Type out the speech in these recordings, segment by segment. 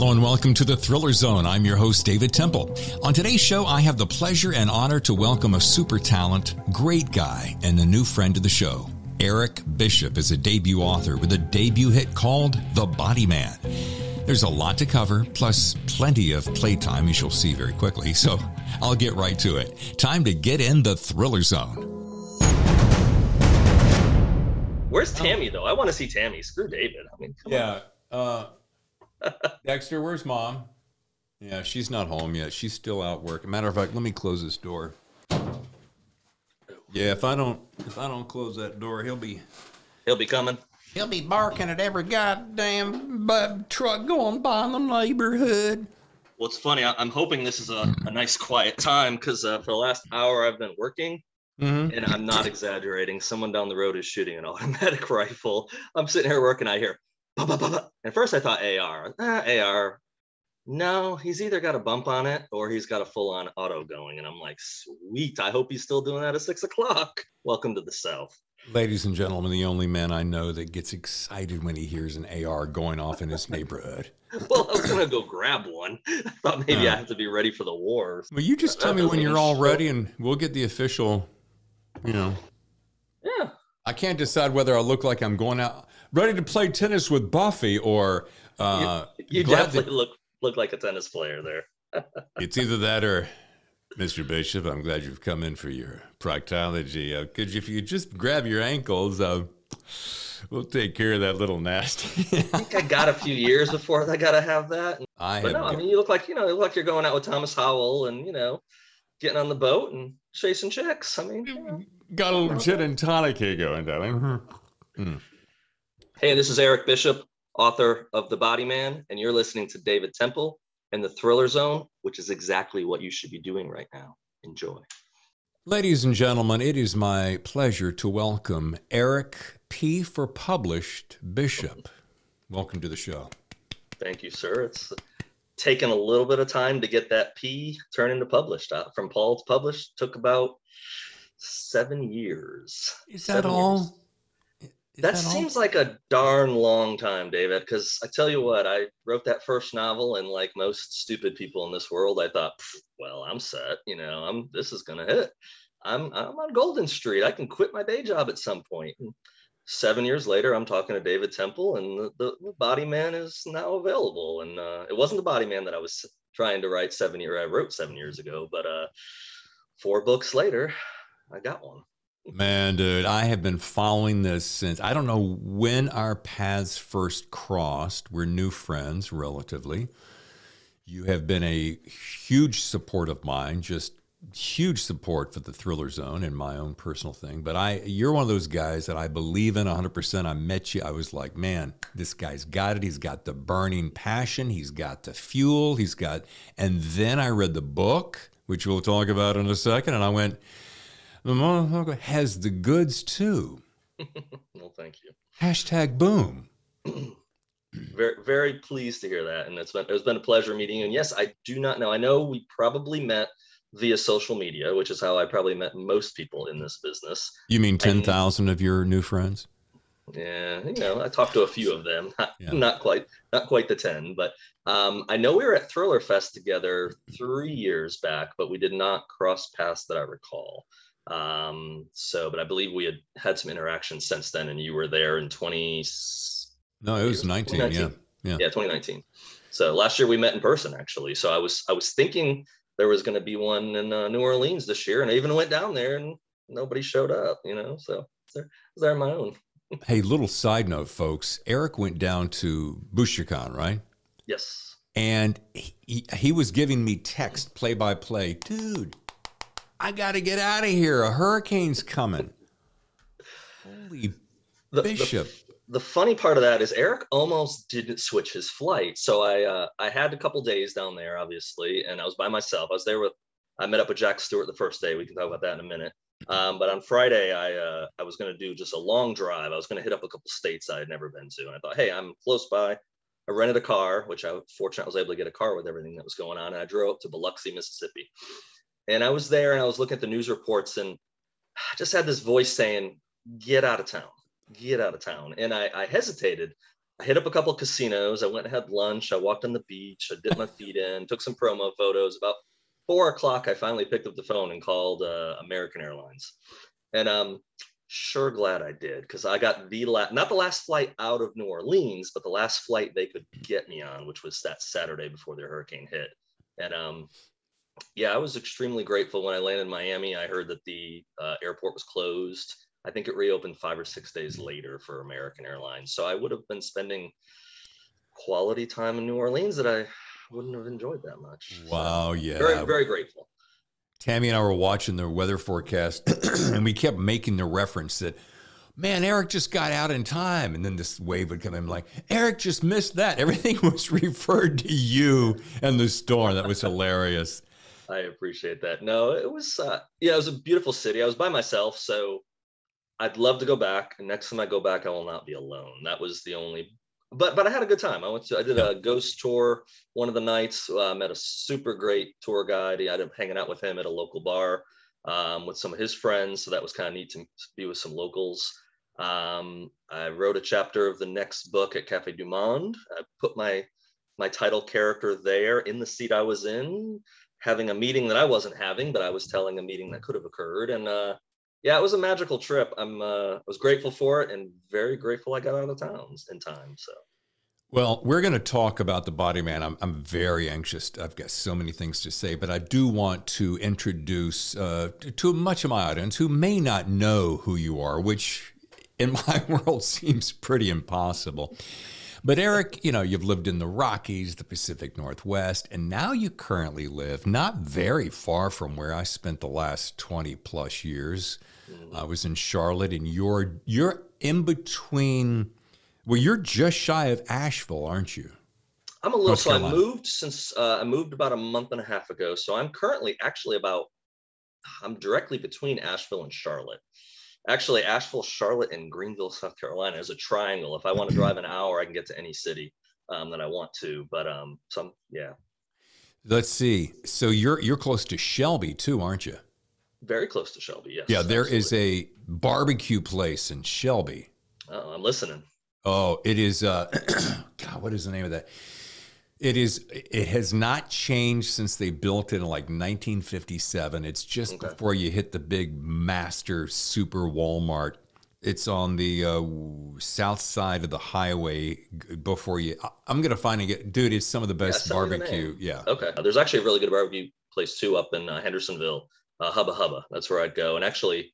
Hello and welcome to the Thriller Zone. I'm your host, David Temple. On today's show, I have the pleasure and honor to welcome a super talent, great guy, and a new friend to the show. Eric Bishop is a debut author with a debut hit called The Body Man. There's a lot to cover, plus plenty of playtime, as you'll see very quickly, so I'll get right to it. Time to get in the Thriller Zone. Where's Tammy, though? I want to see Tammy. Screw David. I mean, yeah. Uh, Dexter, where's mom? Yeah, she's not home yet. She's still out working. Matter of fact, let me close this door. Yeah, if I don't if I don't close that door, he'll be he'll be coming. He'll be barking at every goddamn truck going by in the neighborhood. Well, it's funny. I'm hoping this is a, a nice, quiet time because uh, for the last hour I've been working, mm-hmm. and I'm not exaggerating. Someone down the road is shooting an automatic rifle. I'm sitting here working. I hear bah, bah, bah, At first, I thought AR. Ah, AR. No, he's either got a bump on it or he's got a full on auto going. And I'm like, sweet. I hope he's still doing that at six o'clock. Welcome to the South. Ladies and gentlemen, the only man I know that gets excited when he hears an AR going off in his neighborhood. well, I was gonna go grab one. I thought maybe uh, I have to be ready for the war. Well, you just tell me when you're all ready, and we'll get the official. You know. Yeah. I can't decide whether I look like I'm going out ready to play tennis with Buffy or uh, you, you definitely that, look look like a tennis player there. it's either that or Mr. Bishop. I'm glad you've come in for your proctology. Because uh, if you just grab your ankles, uh, we'll take care of that little nasty. I think I got a few years before I got to have that. I but no, I mean you look like you know you look like you're going out with Thomas Howell and you know getting on the boat and chasing chicks. I mean, you know, got a little gin and tonic here going, darling. Mm. Hey, this is Eric Bishop, author of The Body Man, and you're listening to David Temple and the Thriller Zone, which is exactly what you should be doing right now. Enjoy. Ladies and gentlemen, it is my pleasure to welcome Eric P. for Published Bishop. Welcome to the show. Thank you, sir. It's taken a little bit of time to get that P turned into published. Uh, from Paul to published took about seven years. Is that seven all? Years that, that seems like a darn long time, David. Because I tell you what, I wrote that first novel, and like most stupid people in this world, I thought, well, I'm set. You know, I'm this is gonna hit. I'm I'm on Golden Street. I can quit my day job at some point. And seven years later, I'm talking to David Temple, and the, the, the Body Man is now available. And uh, it wasn't the Body Man that I was trying to write seven year. I wrote seven years ago, but uh, four books later, I got one. Man, dude, I have been following this since I don't know when our paths first crossed. We're new friends, relatively. You have been a huge support of mine, just huge support for the Thriller Zone and my own personal thing. But I, you're one of those guys that I believe in 100%. I met you. I was like, man, this guy's got it. He's got the burning passion. He's got the fuel. He's got, and then I read the book, which we'll talk about in a second, and I went the motherfucker has the goods too. well, thank you. Hashtag boom. very, very pleased to hear that, and it's been it's been a pleasure meeting you. And yes, I do not know. I know we probably met via social media, which is how I probably met most people in this business. You mean ten thousand of your new friends? Yeah, you know, I talked to a few of them, not, yeah. not quite, not quite the ten, but um, I know we were at Thriller Fest together three years back, but we did not cross paths that I recall. Um, so, but I believe we had had some interaction since then, and you were there in 20. No, it was 19. Yeah. Yeah. Yeah. 2019. So last year we met in person actually. So I was, I was thinking there was going to be one in uh, New Orleans this year. And I even went down there and nobody showed up, you know? So there, there my own. hey, little side note, folks. Eric went down to Bouchercon, right? Yes. And he, he was giving me text play by play. Dude, I got to get out of here. A hurricane's coming. Holy the, bishop. The, the, funny part of that is Eric almost didn't switch his flight. So I uh, I had a couple days down there, obviously, and I was by myself. I was there with I met up with Jack Stewart the first day. We can talk about that in a minute. Um, but on Friday, I uh, I was going to do just a long drive. I was going to hit up a couple states I had never been to, and I thought, hey, I'm close by. I rented a car, which I fortunately was able to get a car with everything that was going on, and I drove up to Biloxi, Mississippi. And I was there and I was looking at the news reports and I just had this voice saying, get out of town, get out of town. And I, I hesitated. I hit up a couple casinos. I went and had lunch. I walked on the beach. I dipped my feet in, took some promo photos. About four o'clock, I finally picked up the phone and called uh, American Airlines. And um, sure glad I did because I got the last, not the last flight out of New Orleans, but the last flight they could get me on, which was that Saturday before their hurricane hit. And um, yeah, I was extremely grateful when I landed in Miami. I heard that the uh, airport was closed. I think it reopened five or six days later for American Airlines. So I would have been spending quality time in New Orleans that I wouldn't have enjoyed that much. Wow, yeah. Very, very grateful. Tammy and I were watching the weather forecast and we kept making the reference that, man, Eric just got out in time. And then this wave would come in like, Eric just missed that. Everything was referred to you and the storm. That was hilarious. I appreciate that. No, it was, uh, yeah, it was a beautiful city. I was by myself. So I'd love to go back. And next time I go back, I will not be alone. That was the only but but I had a good time. I went to I did a ghost tour one of the nights. Uh, met a super great tour guide. I ended up hanging out with him at a local bar um, with some of his friends. So that was kind of neat to be with some locals. Um, I wrote a chapter of the next book at Cafe Du Monde. I put my my title character there in the seat I was in, having a meeting that I wasn't having, but I was telling a meeting that could have occurred. And uh, yeah, it was a magical trip. I'm uh, I was grateful for it and very grateful I got out of the towns in time. So. Well, we're going to talk about the body man. I'm, I'm very anxious. I've got so many things to say, but I do want to introduce uh, to much of my audience who may not know who you are, which in my world seems pretty impossible. But Eric, you know, you've lived in the Rockies, the Pacific Northwest, and now you currently live not very far from where I spent the last 20 plus years. Mm-hmm. I was in Charlotte, and you're you're in between. Well, you're just shy of Asheville, aren't you? I'm a little. So I moved since uh, I moved about a month and a half ago. So I'm currently actually about. I'm directly between Asheville and Charlotte. Actually, Asheville, Charlotte, and Greenville, South Carolina is a triangle. If I want to drive an hour, I can get to any city um, that I want to. But um, some yeah. Let's see. So you're you're close to Shelby too, aren't you? Very close to Shelby. Yes. Yeah, there absolutely. is a barbecue place in Shelby. Oh, I'm listening. Oh, it is. Uh, God, what is the name of that? It is. It has not changed since they built it in like 1957. It's just okay. before you hit the big master super Walmart. It's on the uh, south side of the highway before you. I'm gonna find it, dude. It's some of the best yeah, barbecue. Yeah. Okay. There's actually a really good barbecue place too up in uh, Hendersonville uh, Hubba Hubba. That's where I'd go. And actually,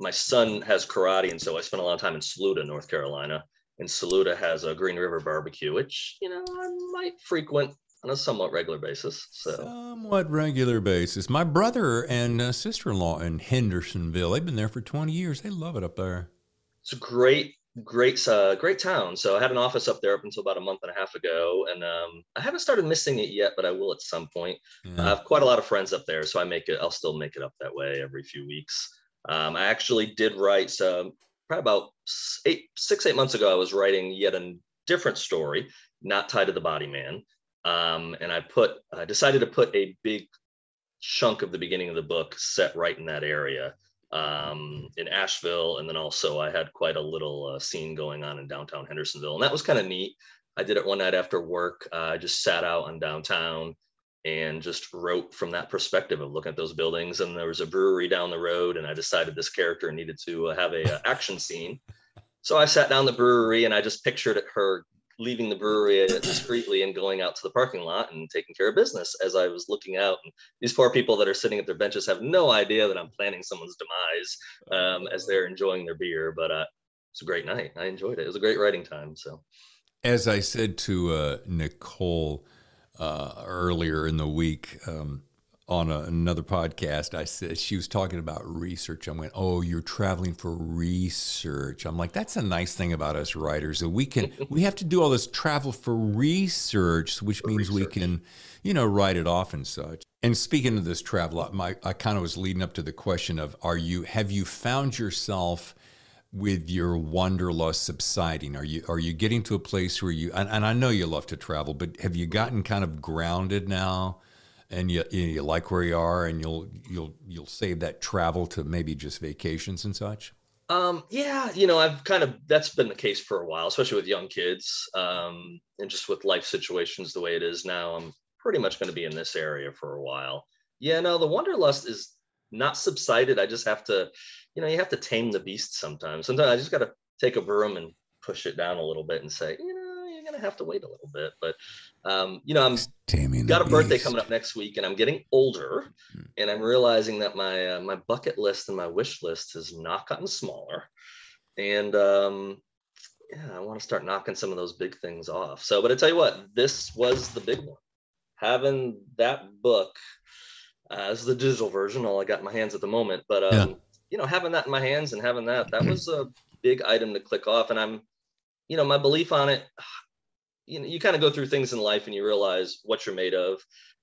my son has karate, and so I spent a lot of time in Saluda, North Carolina. And Saluda has a Green River barbecue, which you know I might frequent on a somewhat regular basis. So somewhat regular basis. My brother and uh, sister-in-law in Hendersonville, they've been there for 20 years. They love it up there. It's a great, great, uh, great town. So I had an office up there up until about a month and a half ago, and um, I haven't started missing it yet, but I will at some point. Yeah. I have quite a lot of friends up there, so I make it. I'll still make it up that way every few weeks. Um, I actually did write some probably about eight, six, eight months ago. I was writing yet a different story, not tied to the Body Man, um, and I put I decided to put a big chunk of the beginning of the book set right in that area um, in Asheville, and then also I had quite a little uh, scene going on in downtown Hendersonville, and that was kind of neat. I did it one night after work. Uh, I just sat out on downtown and just wrote from that perspective of looking at those buildings. And there was a brewery down the road, and I decided this character needed to uh, have a uh, action scene. So I sat down the brewery, and I just pictured her leaving the brewery discreetly and going out to the parking lot and taking care of business as I was looking out. And these poor people that are sitting at their benches have no idea that I'm planning someone's demise um, as they're enjoying their beer. But uh, it's a great night. I enjoyed it. It was a great writing time. So, as I said to uh, Nicole uh, earlier in the week, um, on a, another podcast, I said she was talking about research. I went, "Oh, you're traveling for research." I'm like, "That's a nice thing about us writers that we can we have to do all this travel for research, which for means research. we can, you know, write it off and such." And speaking of this travel, my I kind of was leading up to the question of, "Are you have you found yourself?" with your wanderlust subsiding are you are you getting to a place where you and, and, I know you love to travel but have you gotten kind of grounded now and you, you like where you are and you'll you'll you'll save that travel to maybe just vacations and such Um, yeah, you know, I've kind of that's been the case for a while, especially with young kids, um, and just with life situations the way it is now. I'm pretty much going to be in this area for a while. Yeah, no, the wanderlust is not subsided. I just have to, you know, you have to tame the beast sometimes. Sometimes I just got to take a broom and push it down a little bit and say, you know, have to wait a little bit. But um, you know, I'm Taming got a birthday coming up next week, and I'm getting older, hmm. and I'm realizing that my uh, my bucket list and my wish list has not gotten smaller, and um, yeah, I want to start knocking some of those big things off. So, but I tell you what, this was the big one. Having that book uh, this is the digital version, all I got in my hands at the moment. But um, yeah. you know, having that in my hands and having that, that was a big item to click off. And I'm, you know, my belief on it, you know, you kind of go through things in life and you realize what you're made of.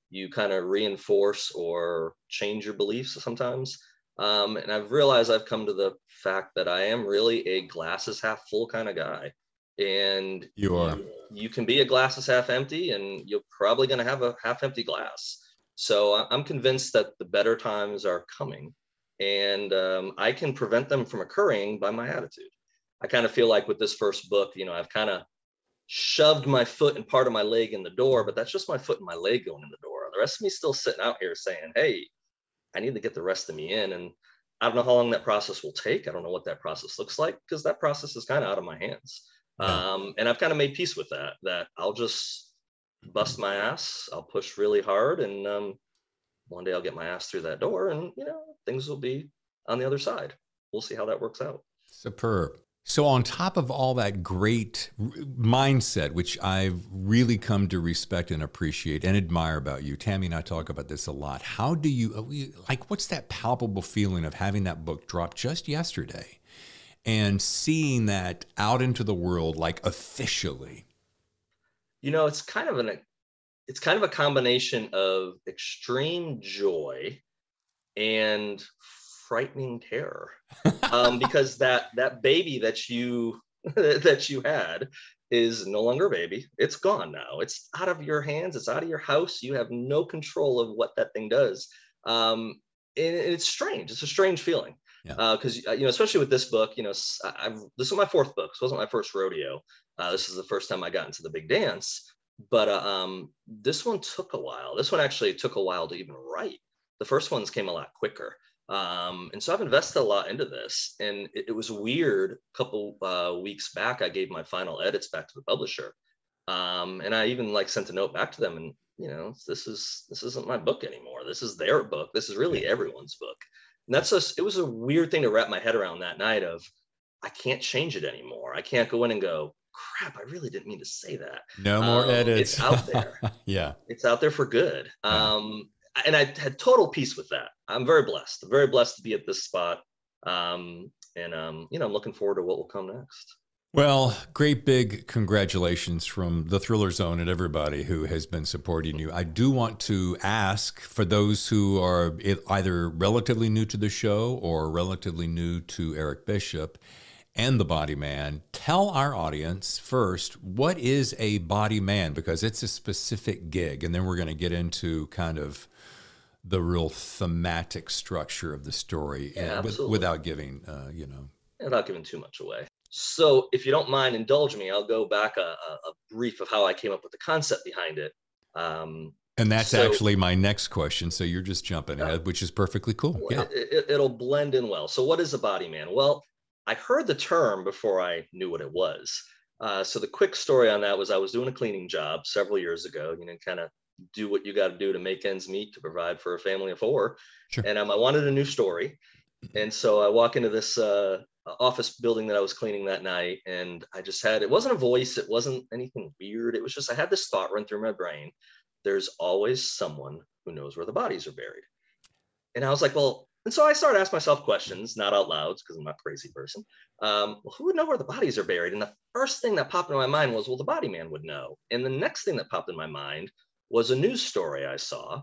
You kind of reinforce or change your beliefs sometimes. Um, and I've realized I've come to the fact that I am really a glasses half full kind of guy. And you are. You, you can be a glasses half empty, and you're probably going to have a half empty glass. So I'm convinced that the better times are coming and um, I can prevent them from occurring by my attitude. I kind of feel like with this first book, you know, I've kind of shoved my foot and part of my leg in the door, but that's just my foot and my leg going in the door. The rest of me still sitting out here saying, hey, I need to get the rest of me in. And I don't know how long that process will take. I don't know what that process looks like because that process is kind of out of my hands. Um, and I've kind of made peace with that, that I'll just bust my ass. I'll push really hard, and um, one day I'll get my ass through that door, and you know things will be on the other side. We'll see how that works out. Superb. So, on top of all that great mindset, which I've really come to respect and appreciate and admire about you, Tammy and I talk about this a lot. How do you, uh, like, what's that palpable feeling of having that book drop just yesterday and seeing that out into the world, like officially? you know it's kind of an it's kind of a combination of extreme joy and frightening terror um, because that that baby that you that you had is no longer a baby. It's gone now. It's out of your hands. It's out of your house. You have no control of what that thing does. Um, and it's strange. It's a strange feeling because yeah. uh, you know especially with this book you know I've, this is my fourth book. This wasn't my first rodeo. Uh, this is the first time I got into the big dance, but uh, um, this one took a while. This one actually took a while to even write. The first ones came a lot quicker. Um, and so I've invested a lot into this. And it, it was weird. A couple uh, weeks back, I gave my final edits back to the publisher. Um, and I even like sent a note back to them and, you know, this is, this isn't my book anymore. This is their book. This is really everyone's book. And that's just, it was a weird thing to wrap my head around that night of, I can't change it anymore. I can't go in and go, crap, I really didn't mean to say that. No more um, edits. It's out there. yeah. It's out there for good. Um, and I had total peace with that. I'm very blessed. Very blessed to be at this spot. Um, and, um, you know, I'm looking forward to what will come next. Well, great big congratulations from the Thriller Zone and everybody who has been supporting you. I do want to ask for those who are either relatively new to the show or relatively new to Eric Bishop and the body man. Tell our audience first what is a body man because it's a specific gig, and then we're going to get into kind of the real thematic structure of the story yeah, with, without giving, uh, you know, without giving too much away. So, if you don't mind, indulge me. I'll go back a, a brief of how I came up with the concept behind it. Um, and that's so, actually my next question. So you're just jumping ahead, which is perfectly cool. Yeah, it, will it, blend in well. So, what is a body man? Well, I heard the term before I knew what it was. Uh, so the quick story on that was I was doing a cleaning job several years ago, you know, kind of do what you got to do to make ends meet to provide for a family of four. Sure. And um, I wanted a new story. And so I walk into this uh, office building that I was cleaning that night. And I just had, it wasn't a voice. It wasn't anything weird. It was just, I had this thought run through my brain. There's always someone who knows where the bodies are buried. And I was like, well, and so I started asking myself questions, not out loud, because I'm not a crazy person. Um, well, who would know where the bodies are buried? And the first thing that popped in my mind was, well, the body man would know. And the next thing that popped in my mind was a news story I saw.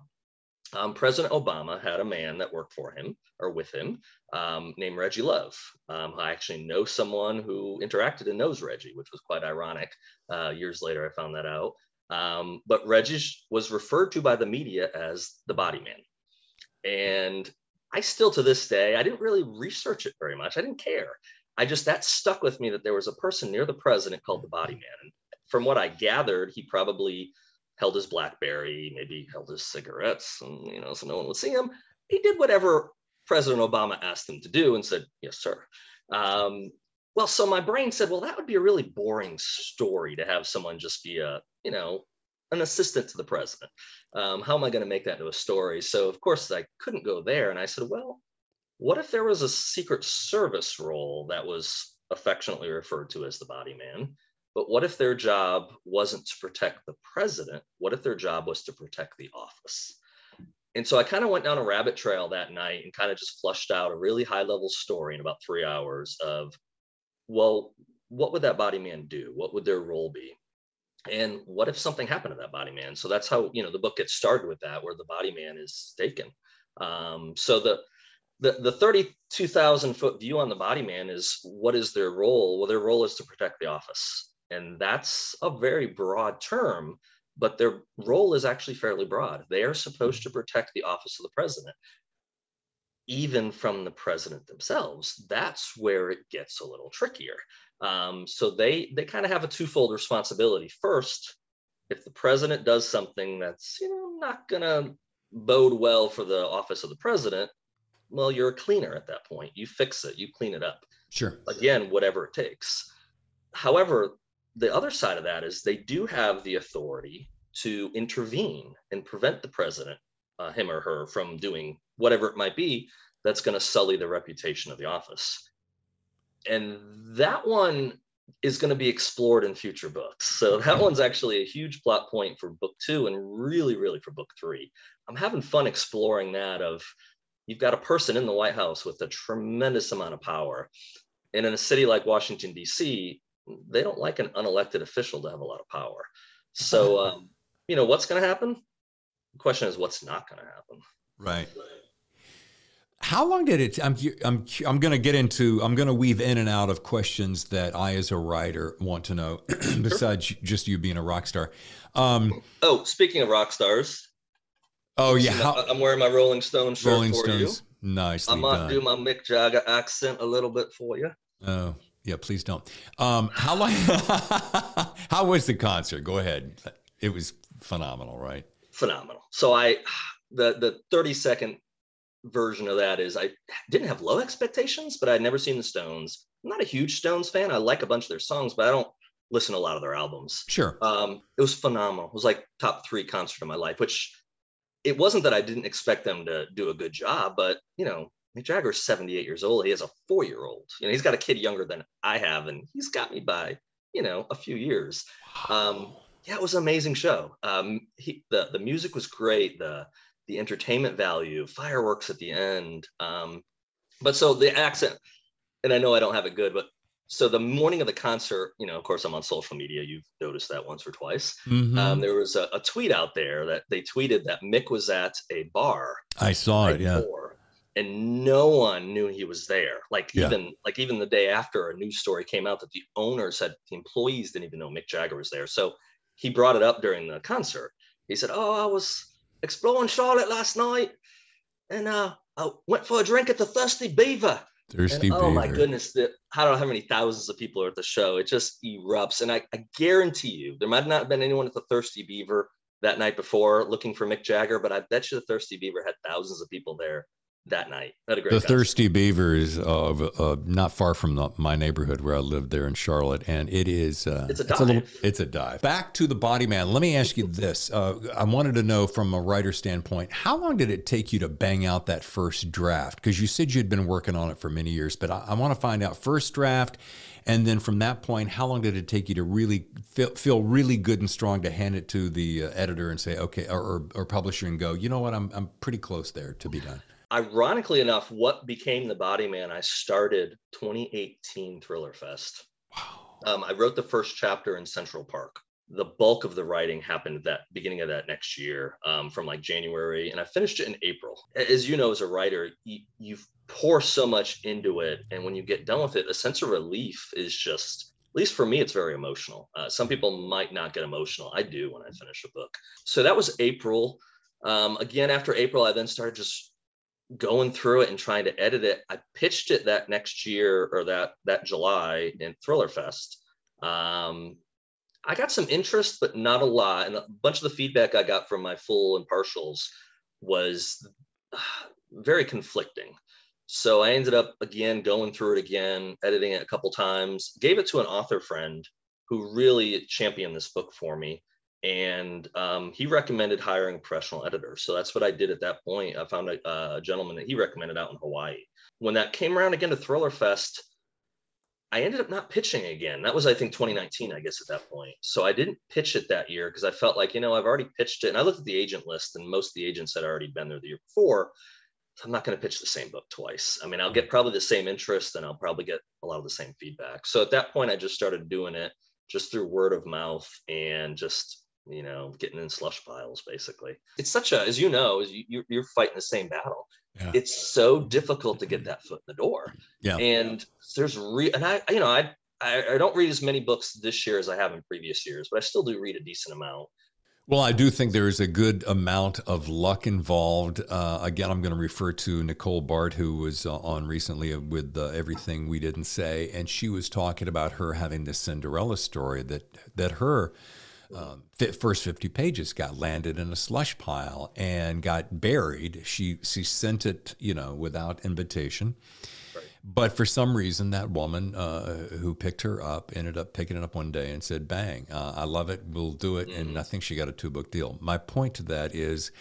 Um, President Obama had a man that worked for him or with him um, named Reggie Love. Um, I actually know someone who interacted and knows Reggie, which was quite ironic. Uh, years later, I found that out. Um, but Reggie was referred to by the media as the body man. And I still to this day, I didn't really research it very much. I didn't care. I just that stuck with me that there was a person near the president called the body man. And from what I gathered, he probably held his Blackberry, maybe held his cigarettes, and you know, so no one would see him. He did whatever President Obama asked him to do and said, Yes, sir. Um, well, so my brain said, Well, that would be a really boring story to have someone just be a, you know, an assistant to the president. Um, how am I going to make that into a story? So, of course, I couldn't go there. And I said, Well, what if there was a Secret Service role that was affectionately referred to as the body man? But what if their job wasn't to protect the president? What if their job was to protect the office? And so I kind of went down a rabbit trail that night and kind of just flushed out a really high level story in about three hours of, well, what would that body man do? What would their role be? And what if something happened to that body man? So that's how, you know, the book gets started with that, where the body man is taken. Um, so the, the, the 32,000 foot view on the body man is what is their role? Well, their role is to protect the office. And that's a very broad term, but their role is actually fairly broad. They are supposed to protect the office of the president, even from the president themselves. That's where it gets a little trickier. Um, so they they kind of have a twofold responsibility. First, if the president does something that's you know not gonna bode well for the office of the president, well, you're a cleaner at that point. You fix it, you clean it up. Sure. Again, whatever it takes. However, the other side of that is they do have the authority to intervene and prevent the president, uh, him or her, from doing whatever it might be that's going to sully the reputation of the office. And that one is going to be explored in future books. So that one's actually a huge plot point for book two and really, really for book three. I'm having fun exploring that of you've got a person in the White House with a tremendous amount of power. And in a city like Washington, D.C., they don't like an unelected official to have a lot of power. So, um, you know, what's going to happen? The question is, what's not going to happen? Right. How long did it? I'm I'm I'm going to get into. I'm going to weave in and out of questions that I, as a writer, want to know. besides sure. just you being a rock star. Um, oh, speaking of rock stars. Oh yeah, How, I'm wearing my Rolling Stone shirt Rolling for Stones. you. Nice. I might do my Mick Jagger accent a little bit for you. Oh, yeah, please don't. Um, how long? how was the concert? Go ahead. It was phenomenal, right? Phenomenal. So I, the the thirty second version of that is I didn't have low expectations, but I'd never seen the Stones. I'm not a huge Stones fan. I like a bunch of their songs, but I don't listen to a lot of their albums. Sure. Um, it was phenomenal. It was like top three concert of my life, which it wasn't that I didn't expect them to do a good job, but you know, Mick Jagger's 78 years old. He has a four year old. You know, he's got a kid younger than I have, and he's got me by, you know, a few years. Um, yeah, it was an amazing show. Um, he, the the music was great. The the entertainment value, fireworks at the end. Um, but so the accent, and I know I don't have it good, but so the morning of the concert, you know, of course, I'm on social media. You've noticed that once or twice. Mm-hmm. Um, there was a, a, tweet out there that they tweeted that Mick was at a bar. I saw it. Yeah and no one knew he was there. Like yeah. even like even the day after a news story came out that the owner said the employees didn't even know Mick Jagger was there. So he brought it up during the concert. He said, "Oh, I was exploring Charlotte last night, and uh, I went for a drink at the Thirsty Beaver." Thirsty and, Beaver. Oh my goodness! The, I don't know how many thousands of people are at the show. It just erupts, and I, I guarantee you, there might not have been anyone at the Thirsty Beaver that night before looking for Mick Jagger, but I bet you the Thirsty Beaver had thousands of people there that night. Had a great. The Thirsty Beavers, is uh, uh, not far from the, my neighborhood where I lived there in Charlotte, and it is. Uh, it's a dive. It's a, little, it's a dive. Back to the Body Man. Let me ask you this: uh, I wanted to know from a writer standpoint, how long did it take you to bang out that first draft? Because you said you'd been working on it for many years, but I, I want to find out first draft. And then from that point, how long did it take you to really feel, feel really good and strong to hand it to the uh, editor and say, okay, or, or, or publisher and go, you know what, I'm, I'm pretty close there to be done? Ironically enough, what became the Body Man, I started 2018 Thriller Fest. Wow. Um, I wrote the first chapter in Central Park. The bulk of the writing happened that beginning of that next year, um, from like January, and I finished it in April. As you know, as a writer, you, you pour so much into it, and when you get done with it, a sense of relief is just at least for me, it's very emotional. Uh, some people might not get emotional. I do when I finish a book. So that was April. Um, again, after April, I then started just going through it and trying to edit it. I pitched it that next year or that that July in Thriller Fest. Um, I got some interest, but not a lot. And a bunch of the feedback I got from my full and partials was very conflicting. So I ended up again going through it again, editing it a couple times, gave it to an author friend who really championed this book for me. And um, he recommended hiring a professional editor. So that's what I did at that point. I found a, a gentleman that he recommended out in Hawaii. When that came around again to Thriller Fest, I ended up not pitching again. That was, I think, 2019, I guess, at that point. So I didn't pitch it that year because I felt like, you know, I've already pitched it. And I looked at the agent list, and most of the agents had already been there the year before. So I'm not going to pitch the same book twice. I mean, I'll get probably the same interest and I'll probably get a lot of the same feedback. So at that point, I just started doing it just through word of mouth and just, you know, getting in slush piles, basically. It's such a, as you know, as you, you're fighting the same battle yeah. it's so difficult to get that foot in the door. Yeah. And there's re and I, you know, I, I, I don't read as many books this year as I have in previous years, but I still do read a decent amount. Well, I do think there is a good amount of luck involved. Uh, again, I'm going to refer to Nicole Baart, who was uh, on recently with uh, Everything We Didn't Say, and she was talking about her having this Cinderella story that that her um, first 50 pages got landed in a slush pile and got buried. She she sent it, you know, without invitation. Right. But for some reason, that woman uh, who picked her up ended up picking it up one day and said, "Bang! Uh, I love it. We'll do it." Mm-hmm. And I think she got a two book deal. My point to that is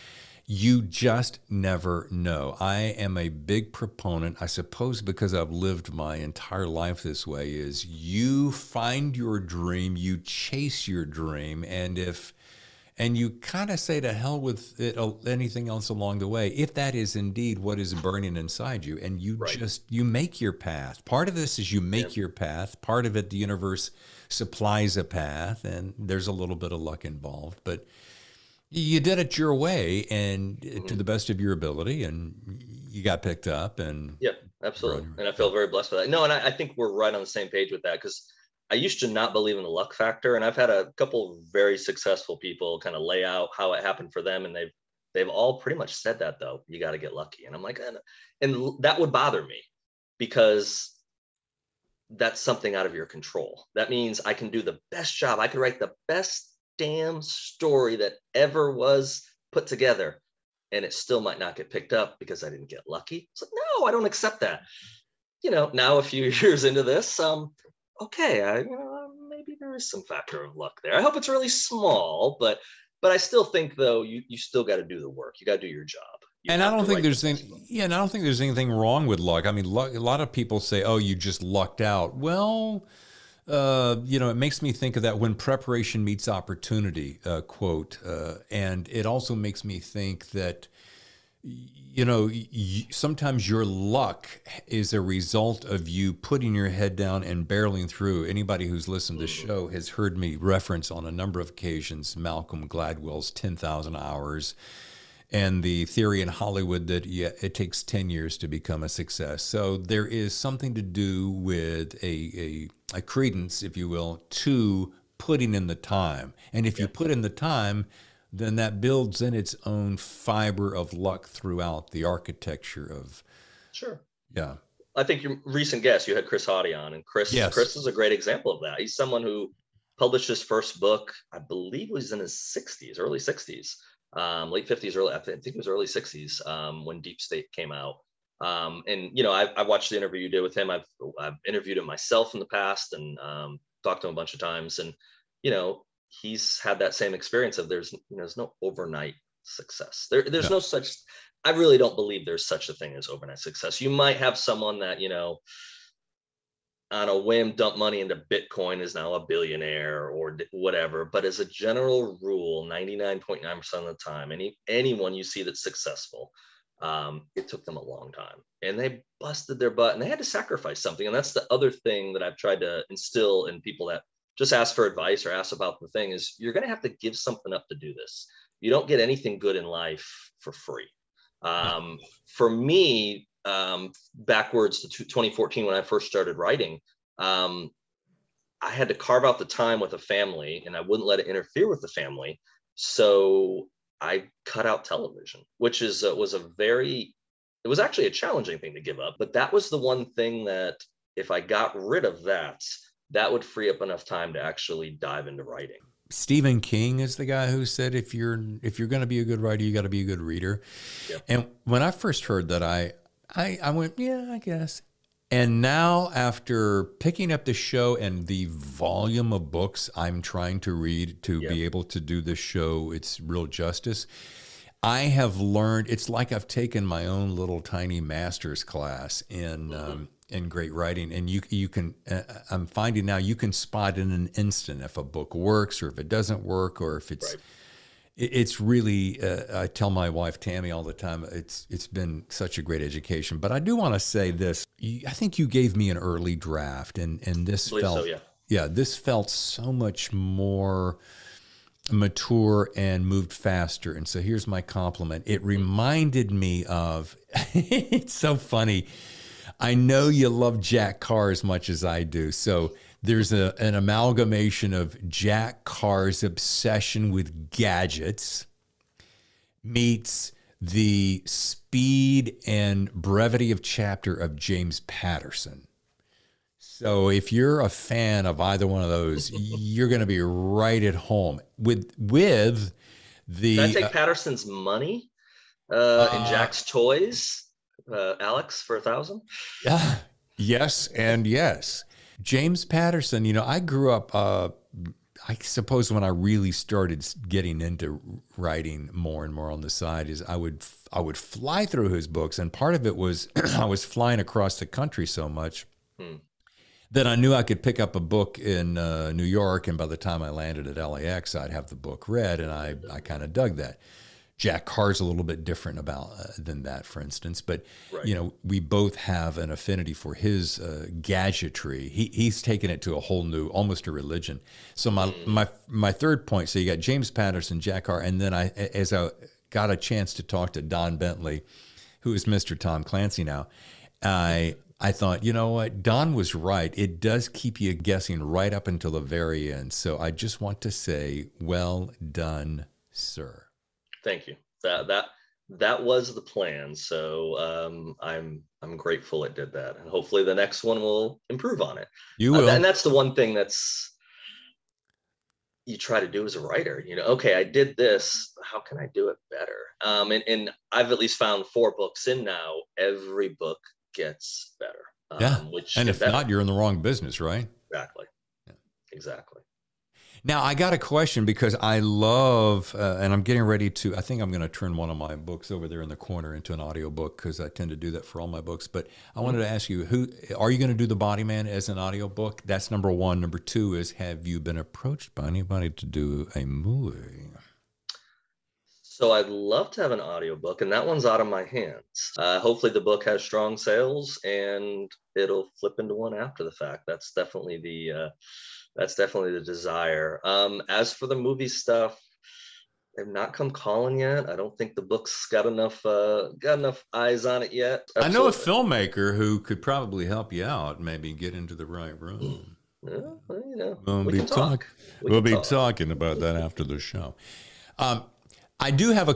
you just never know. I am a big proponent, I suppose because I've lived my entire life this way is you find your dream, you chase your dream and if and you kind of say to hell with it, uh, anything else along the way if that is indeed what is burning inside you and you right. just you make your path part of this is you make yeah. your path part of it the universe supplies a path and there's a little bit of luck involved but you did it your way and mm-hmm. to the best of your ability and you got picked up and yeah absolutely. and i feel very blessed for that. No and I, I think we're right on the same page with that because i used to not believe in the luck factor and i've had a couple very successful people kind of lay out how it happened for them and they've they've all pretty much said that though you got to get lucky. And i'm like and, and that would bother me because that's something out of your control. That means i can do the best job. I could write the best damn story that ever was put together and it still might not get picked up because I didn't get lucky. It's like, no, I don't accept that. You know, now a few years into this, um, okay, I, you know, maybe there is some factor of luck there. I hope it's really small, but but I still think though you you still got to do the work. You got to do your job. You and I don't think there's any, yeah, and I don't think there's anything wrong with luck. I mean, luck, a lot of people say, "Oh, you just lucked out." Well, uh, you know, it makes me think of that when preparation meets opportunity uh, quote. Uh, and it also makes me think that, you know, y- sometimes your luck is a result of you putting your head down and barreling through. Anybody who's listened to the show has heard me reference on a number of occasions Malcolm Gladwell's 10,000 Hours and the theory in Hollywood that yeah, it takes 10 years to become a success. So there is something to do with a, a, a credence, if you will, to putting in the time. And if yeah. you put in the time, then that builds in its own fiber of luck throughout the architecture of. Sure. Yeah. I think your recent guest, you had Chris Hauty on, and Chris, yes. Chris is a great example of that. He's someone who published his first book, I believe, was in his 60s, early 60s um, late 50s, early, I think it was early 60s um, when Deep State came out. Um, and, you know, I, I, watched the interview you did with him. I've, I've interviewed him myself in the past and um, talked to him a bunch of times. And, you know, he's had that same experience of there's, you know, there's no overnight success. There, there's no such, I really don't believe there's such a thing as overnight success. You might have someone that, you know, on a whim dump money into Bitcoin is now a billionaire or whatever. But as a general rule, 99.9% of the time, any anyone you see that's successful, um, it took them a long time and they busted their butt and they had to sacrifice something. And that's the other thing that I've tried to instill in people that just ask for advice or ask about the thing is you're going to have to give something up to do this. You don't get anything good in life for free. Um, for me, um, backwards to 2014 when I first started writing, um, I had to carve out the time with a family and I wouldn't let it interfere with the family. So I cut out television, which is uh, was a very it was actually a challenging thing to give up, but that was the one thing that if I got rid of that, that would free up enough time to actually dive into writing. Stephen King is the guy who said if you're if you're going to be a good writer, you got to be a good reader. Yep. And when I first heard that, I, I I went, yeah, I guess. And now, after picking up the show and the volume of books I'm trying to read to yep. be able to do this show, it's real justice. I have learned. It's like I've taken my own little tiny master's class in. Mm-hmm. Um, in great writing, and you you can. Uh, I'm finding now you can spot in an instant if a book works or if it doesn't work or if it's. Right. It's really. Uh, I tell my wife Tammy all the time. It's it's been such a great education. But I do want to say this. I think you gave me an early draft, and and this felt. So, yeah. yeah, this felt so much more mature and moved faster. And so here's my compliment. It reminded me of. it's so funny I know you love Jack Carr as much as I do. So there's a, an amalgamation of Jack Carr's obsession with gadgets meets the speed and brevity of chapter of James Patterson. So if you're a fan of either one of those, you're going to be right at home with with the. Can I take uh, Patterson's money uh, uh, Jack's toys? uh, Alex for a thousand? Yeah. Yes, and yes. James Patterson, you know, I grew up, uh, I suppose when I really started getting into writing more and more on the side is I would I would fly through his books and part of it was I was flying across the country so much hmm. that I knew I could pick up a book in uh, New York and by the time I landed at LAX I'd have the book read and I I kind of dug that. Jack Carr's a little bit different about uh, than that, for instance. But right. you know, we both have an affinity for his uh, gadgetry. He he's taken it to a whole new, almost a religion. So my mm. my my third point. So you got James Patterson, Jack Carr, and then I as I got a chance to talk to Don Bentley, who is Mr. Tom Clancy now. I I thought, you know what, Don was right. It does keep you guessing right up until the very end. So I just want to say, well done, sir. Thank you. That that that was the plan. So um, I'm I'm grateful it did that, and hopefully the next one will improve on it. You will, uh, and that's the one thing that's you try to do as a writer. You know, okay, I did this. How can I do it better? Um, and and I've at least found four books in now. Every book gets better. Um, yeah. Which and if not, you're in the wrong business, right? Exactly. Yeah. Exactly. Now, I got a question because I love, uh, and I'm getting ready to, I think I'm going to turn one of my books over there in the corner into an audiobook because I tend to do that for all my books. But I wanted to ask you, who are you going to do The Body Man as an audiobook? That's number one. Number two is, have you been approached by anybody to do a movie? So I'd love to have an audiobook, and that one's out of my hands. Uh, hopefully, the book has strong sales, and it'll flip into one after the fact. That's definitely the uh, that's definitely the desire. Um, as for the movie stuff, they've not come calling yet. I don't think the book's got enough uh, got enough eyes on it yet. Absolutely. I know a filmmaker who could probably help you out, maybe get into the right room. Yeah, well, you know, we'll we be talk. talk. We will be talk. talking about that after the show. Um, I do have a.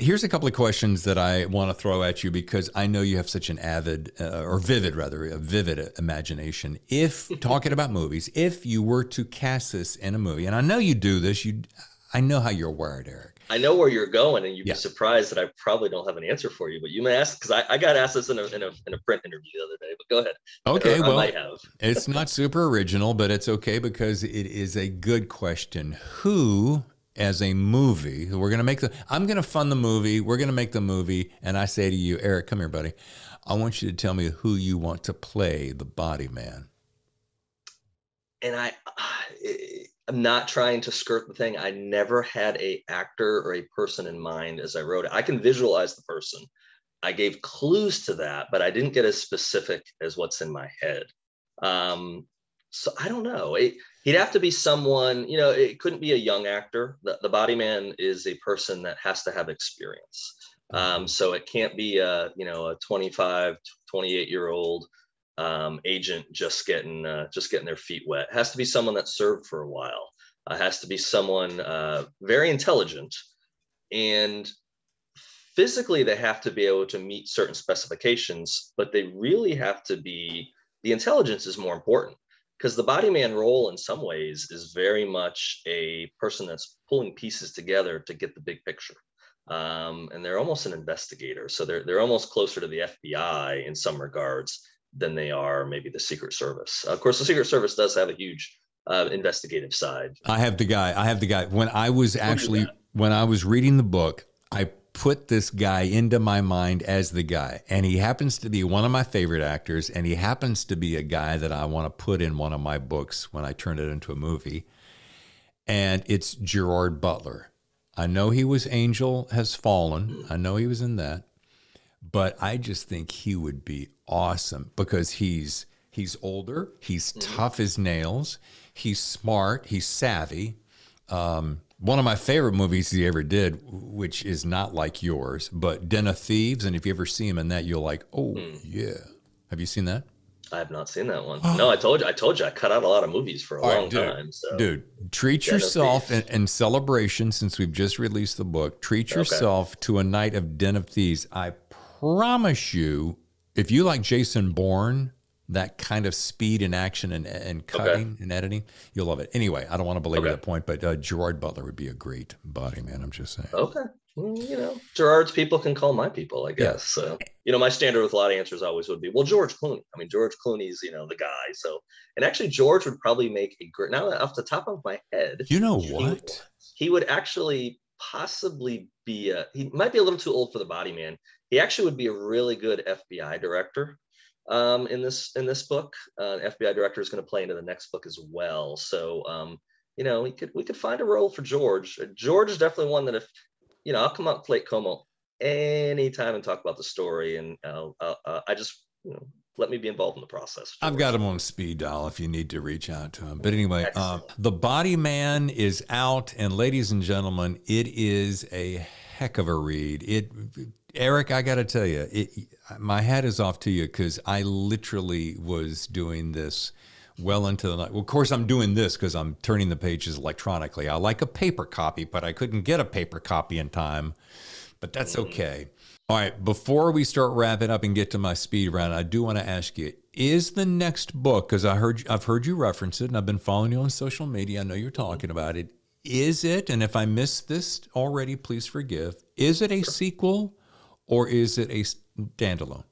Here's a couple of questions that I want to throw at you because I know you have such an avid uh, or vivid, rather, a vivid imagination. If talking about movies, if you were to cast this in a movie, and I know you do this, you, I know how you're wired, Eric. I know where you're going, and you'd yeah. be surprised that I probably don't have an answer for you. But you may ask because I, I, got asked this in a, in a, in a print interview the other day. But go ahead. Okay, well, it's not super original, but it's okay because it is a good question. Who as a movie. We're going to make the, I'm going to fund the movie. We're going to make the movie. And I say to you, Eric, come here, buddy. I want you to tell me who you want to play the body man. And I, I'm not trying to skirt the thing. I never had a actor or a person in mind as I wrote it. I can visualize the person. I gave clues to that, but I didn't get as specific as what's in my head. Um, so I don't know. It, he'd have to be someone, you know, it couldn't be a young actor. The, the body man is a person that has to have experience. Um, so it can't be a, you know, a 25, 28 year old um, agent just getting, uh, just getting their feet wet. It has to be someone that served for a while. Uh, has to be someone uh, very intelligent and physically they have to be able to meet certain specifications, but they really have to be the intelligence is more important because the body man role in some ways is very much a person that's pulling pieces together to get the big picture. Um, and they're almost an investigator. So they're, they're almost closer to the fbi in some regards than they are maybe the secret service. Of course the secret service does have a huge uh, investigative side. I have the guy i have the guy. When i was actually when i was reading the book i put this guy into my mind as the guy. And he happens to be one of my favorite actors. And he happens to be a guy that I want to put in one of my books when I turn it into a movie. And it's Gerard Butler. I know he was Angel Has Fallen. I know he was in that. But I just think he would be awesome because he's he's older, he's mm-hmm. tough as nails, he's smart, he's savvy. Um, one of my favorite movies he ever did, which is not like yours, but Den of Thieves. And if you ever see him in that, you're like, oh mm. yeah. Have you seen that? I have not seen that one. no, I told you. I told you. I cut out a lot of movies for a All long right, dude, time. So. Dude, treat Den yourself in, in, celebration since we've just released the book. Treat yourself okay. to a night of Den of Thieves. I promise you, if you like Jason Bourne, that kind of speed and action and, and cutting okay. and editing, you'll love it. Anyway, I don't want to belabor okay. that point, but uh, Gerard Butler would be a great body man. I'm just saying. Okay. Well, you know, Gerard's people can call my people, I guess. Yeah. So, you know, my standard with a lot of answers always would be, well, George Clooney. I mean, George Clooney's, you know, the guy. So, and actually, George would probably make a great, now off the top of my head. You know what? He, he would actually possibly be a, he might be a little too old for the body man. He actually would be a really good FBI director um, in this in this book. Uh, FBI director is going to play into the next book as well. So um, you know, we could we could find a role for George. Uh, George is definitely one that if you know, I'll come out Lake Como anytime and talk about the story, and uh, uh, I just you know let me be involved in the process. I've got him on speed dial if you need to reach out to him. But anyway, uh, the Body Man is out, and ladies and gentlemen, it is a heck of a read. It, Eric, I got to tell you, it, my hat is off to you because I literally was doing this well into the night. Well, of course, I'm doing this because I'm turning the pages electronically. I like a paper copy, but I couldn't get a paper copy in time. But that's mm. okay. All right, before we start wrapping up and get to my speed round, I do want to ask you: Is the next book? Because I heard I've heard you reference it, and I've been following you on social media. I know you're talking about it. Is it? And if I missed this already, please forgive. Is it a sequel, or is it a standalone?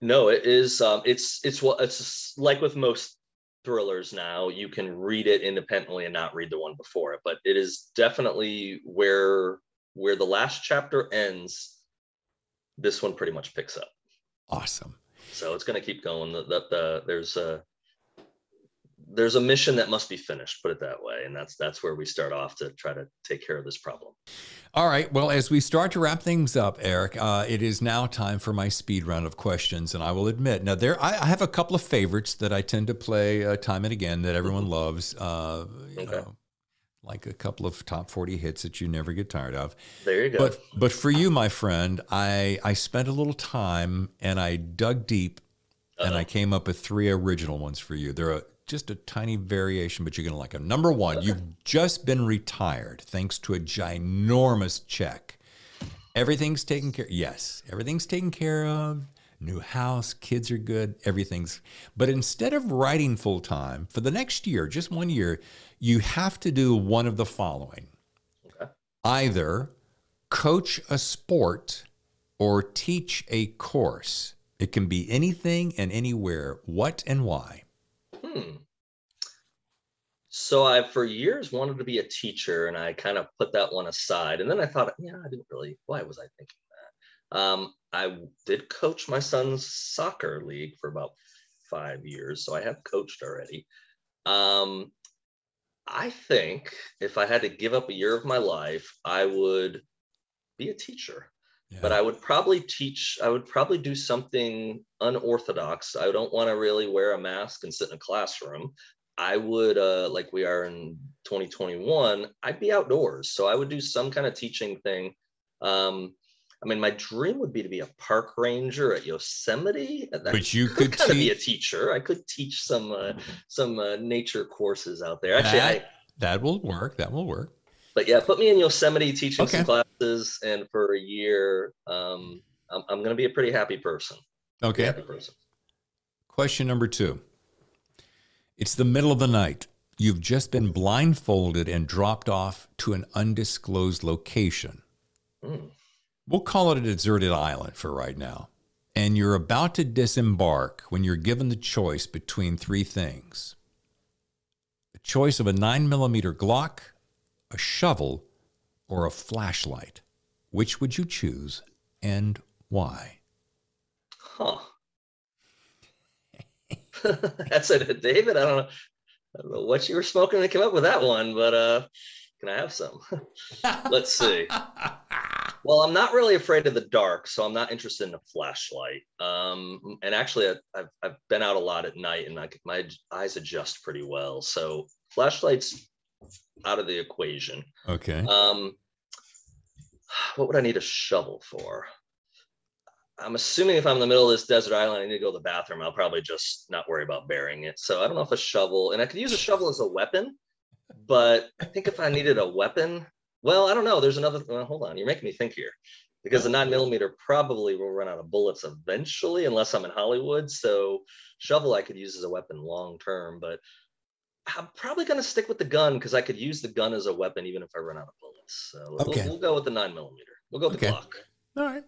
No, it is. Um, it's it's what it's like with most thrillers now. You can read it independently and not read the one before it, but it is definitely where where the last chapter ends. This one pretty much picks up. Awesome. So it's going to keep going. That the, the there's a there's a mission that must be finished put it that way and that's that's where we start off to try to take care of this problem all right well as we start to wrap things up eric uh, it is now time for my speed round of questions and i will admit now there i, I have a couple of favorites that i tend to play uh, time and again that everyone loves uh, okay. Know, like a couple of top 40 hits that you never get tired of there you go but but for you my friend i i spent a little time and i dug deep uh-huh. and i came up with three original ones for you there are just a tiny variation, but you're going to like them. Number one, you've just been retired thanks to a ginormous check. Everything's taken care. Yes, everything's taken care of. New house, kids are good, everything's. But instead of writing full time for the next year, just one year, you have to do one of the following: okay. either coach a sport or teach a course. It can be anything and anywhere. What and why? Hmm. So I, for years, wanted to be a teacher, and I kind of put that one aside. And then I thought, yeah, I didn't really. Why was I thinking that? Um, I did coach my son's soccer league for about five years, so I have coached already. Um, I think if I had to give up a year of my life, I would be a teacher. But I would probably teach, I would probably do something unorthodox. I don't want to really wear a mask and sit in a classroom. I would, uh, like we are in 2021, I'd be outdoors. So I would do some kind of teaching thing. Um, I mean, my dream would be to be a park ranger at Yosemite. That but you could te- be a teacher. I could teach some uh, some uh, nature courses out there. Actually, that, I, that will work. That will work. But yeah, put me in Yosemite teaching okay. some and for a year, um, I'm, I'm going to be a pretty happy person. Okay. Happy person. Question number two. It's the middle of the night. You've just been blindfolded and dropped off to an undisclosed location. Mm. We'll call it a deserted island for right now. And you're about to disembark when you're given the choice between three things a choice of a 9 millimeter Glock, a shovel, or a flashlight. Which would you choose and why? Huh. That's it, David. I don't know. I don't know what you were smoking to come up with that one, but uh, can I have some? Let's see. Well, I'm not really afraid of the dark, so I'm not interested in a flashlight. Um, and actually, I've, I've been out a lot at night, and I, my eyes adjust pretty well. So flashlights out of the equation. Okay. Um, what would I need a shovel for? I'm assuming if I'm in the middle of this desert island, I need to go to the bathroom. I'll probably just not worry about burying it. So I don't know if a shovel, and I could use a shovel as a weapon, but I think if I needed a weapon, well, I don't know. There's another. Well, hold on, you're making me think here, because the nine millimeter probably will run out of bullets eventually, unless I'm in Hollywood. So shovel I could use as a weapon long term, but I'm probably going to stick with the gun because I could use the gun as a weapon even if I run out of bullets. So okay. we'll, we'll go with the nine millimeter. We'll go with okay. the Glock. All right.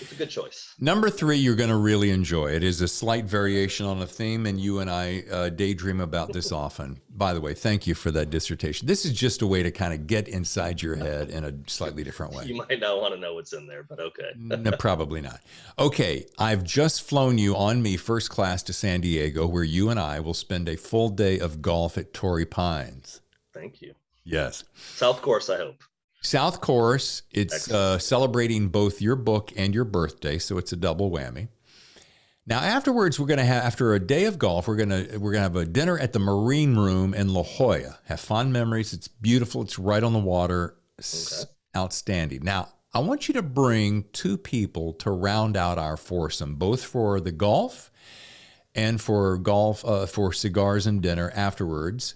It's a good choice. Number three, you're going to really enjoy. It is a slight variation on a theme, and you and I uh, daydream about this often. By the way, thank you for that dissertation. This is just a way to kind of get inside your head in a slightly different way. You might not want to know what's in there, but okay. no, probably not. Okay, I've just flown you on me first class to San Diego, where you and I will spend a full day of golf at Torrey Pines. Thank you. Yes. South course, I hope. South Course, it's uh, celebrating both your book and your birthday, so it's a double whammy. Now, afterwards, we're going to have after a day of golf, we're going to we're going to have a dinner at the Marine Room in La Jolla. Have fond memories. It's beautiful. It's right on the water. Okay. Outstanding. Now, I want you to bring two people to round out our foursome, both for the golf and for golf uh, for cigars and dinner afterwards.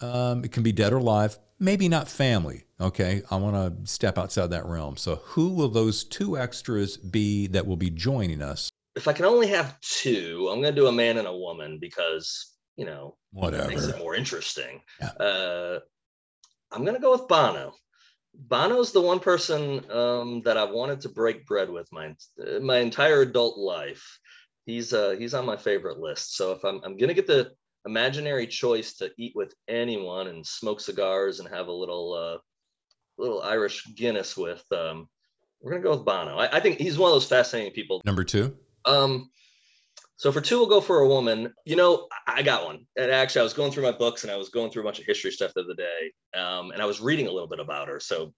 Um, it can be dead or alive, maybe not family. Okay, I want to step outside that realm. So, who will those two extras be that will be joining us? If I can only have two, I'm going to do a man and a woman because you know whatever makes it more interesting. Yeah. Uh, I'm going to go with Bono. Bono's the one person um, that I've wanted to break bread with my my entire adult life. He's uh, he's on my favorite list. So if I'm I'm gonna get the imaginary choice to eat with anyone and smoke cigars and have a little uh, little Irish Guinness with. Um, we're gonna go with Bono. I, I, think he's one of those fascinating people. Number two. Um, so for two, we'll go for a woman. You know, I got one. And actually, I was going through my books and I was going through a bunch of history stuff the other day, um, and I was reading a little bit about her. So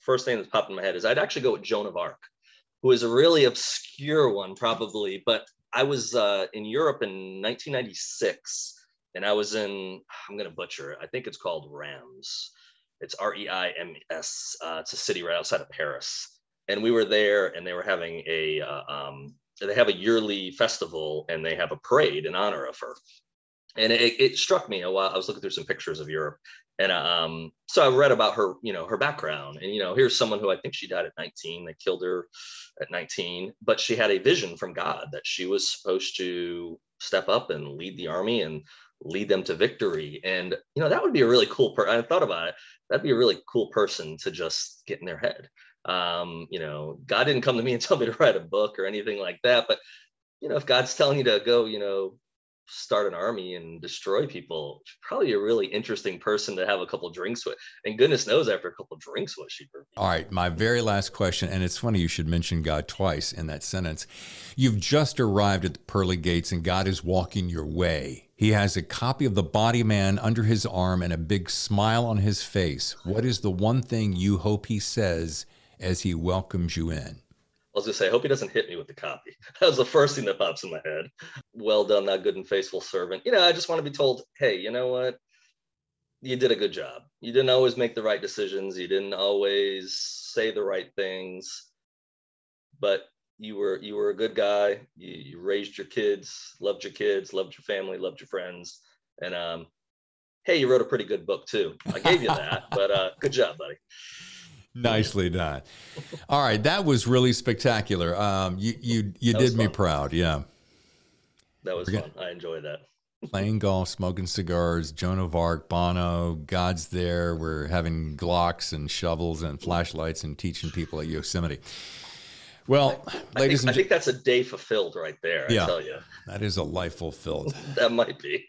first thing that popped in my head is I'd actually go with Joan of Arc, who is a really obscure one, probably. But I was uh, in Europe in 1996, and I was in I'm gonna butcher it. I think it's called Reims it's R E I M S. Uh, it's a city right outside of Paris, and we were there, and they were having a uh, um, they have a yearly festival, and they have a parade in honor of her. And it, it struck me a while. I was looking through some pictures of Europe, and um, so I read about her, you know, her background, and you know, here's someone who I think she died at 19. They killed her at 19, but she had a vision from God that she was supposed to step up and lead the army and lead them to victory. And you know, that would be a really cool. person. I thought about it that'd be a really cool person to just get in their head. Um, you know, God didn't come to me and tell me to write a book or anything like that. But, you know, if God's telling you to go, you know, start an army and destroy people, probably a really interesting person to have a couple drinks with. And goodness knows, after a couple drinks with, she'd. All right, my very last question, and it's funny you should mention God twice in that sentence. You've just arrived at the pearly gates, and God is walking your way. He has a copy of the body man under his arm and a big smile on his face. What is the one thing you hope he says as he welcomes you in? I was gonna say, I hope he doesn't hit me with the copy. That was the first thing that pops in my head. Well done, that good and faithful servant. You know, I just want to be told, hey, you know what? You did a good job. You didn't always make the right decisions. You didn't always say the right things, but you were you were a good guy. You, you raised your kids, loved your kids, loved your family, loved your friends, and um, hey, you wrote a pretty good book too. I gave you that, but uh, good job, buddy. Nicely done. All right, that was really spectacular. Um, you you you That did me proud. Yeah, That was Forget- fun. I enjoyed that. playing golf, smoking cigars, Joan of Arc, Bono, God's there. We're having Glocks and shovels and flashlights and teaching people at Yosemite. Well, I ladies think, I think that's a day fulfilled right there. Yeah. I tell you, that is a life fulfilled. that might be.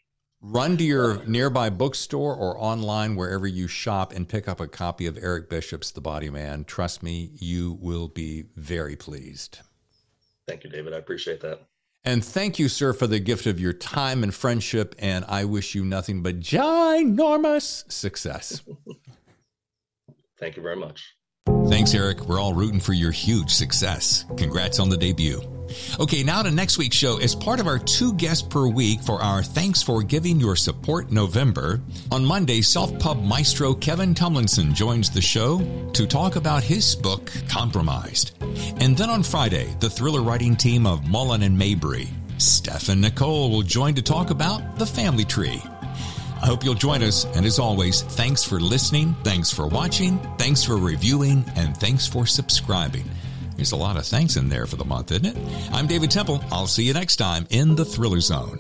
Run to your nearby bookstore or online wherever you shop and pick up a copy of Eric Bishop's The Body Man. Trust me, you will be very pleased. Thank you, David. I appreciate that. And thank you, sir, for the gift of your time and friendship. And I wish you nothing but ginormous success. Thank you very much. Thanks, Eric. We're all rooting for your huge success. Congrats on the debut. Okay, now to next week's show. As part of our two guests per week for our Thanks for Giving Your Support November, on Monday, Self Pub maestro Kevin Tumlinson joins the show to talk about his book, Compromised. And then on Friday, the thriller writing team of Mullen and Mabry, Steph and Nicole will join to talk about The Family Tree. I hope you'll join us. And as always, thanks for listening, thanks for watching, thanks for reviewing, and thanks for subscribing. There's a lot of thanks in there for the month, isn't it? I'm David Temple. I'll see you next time in the Thriller Zone.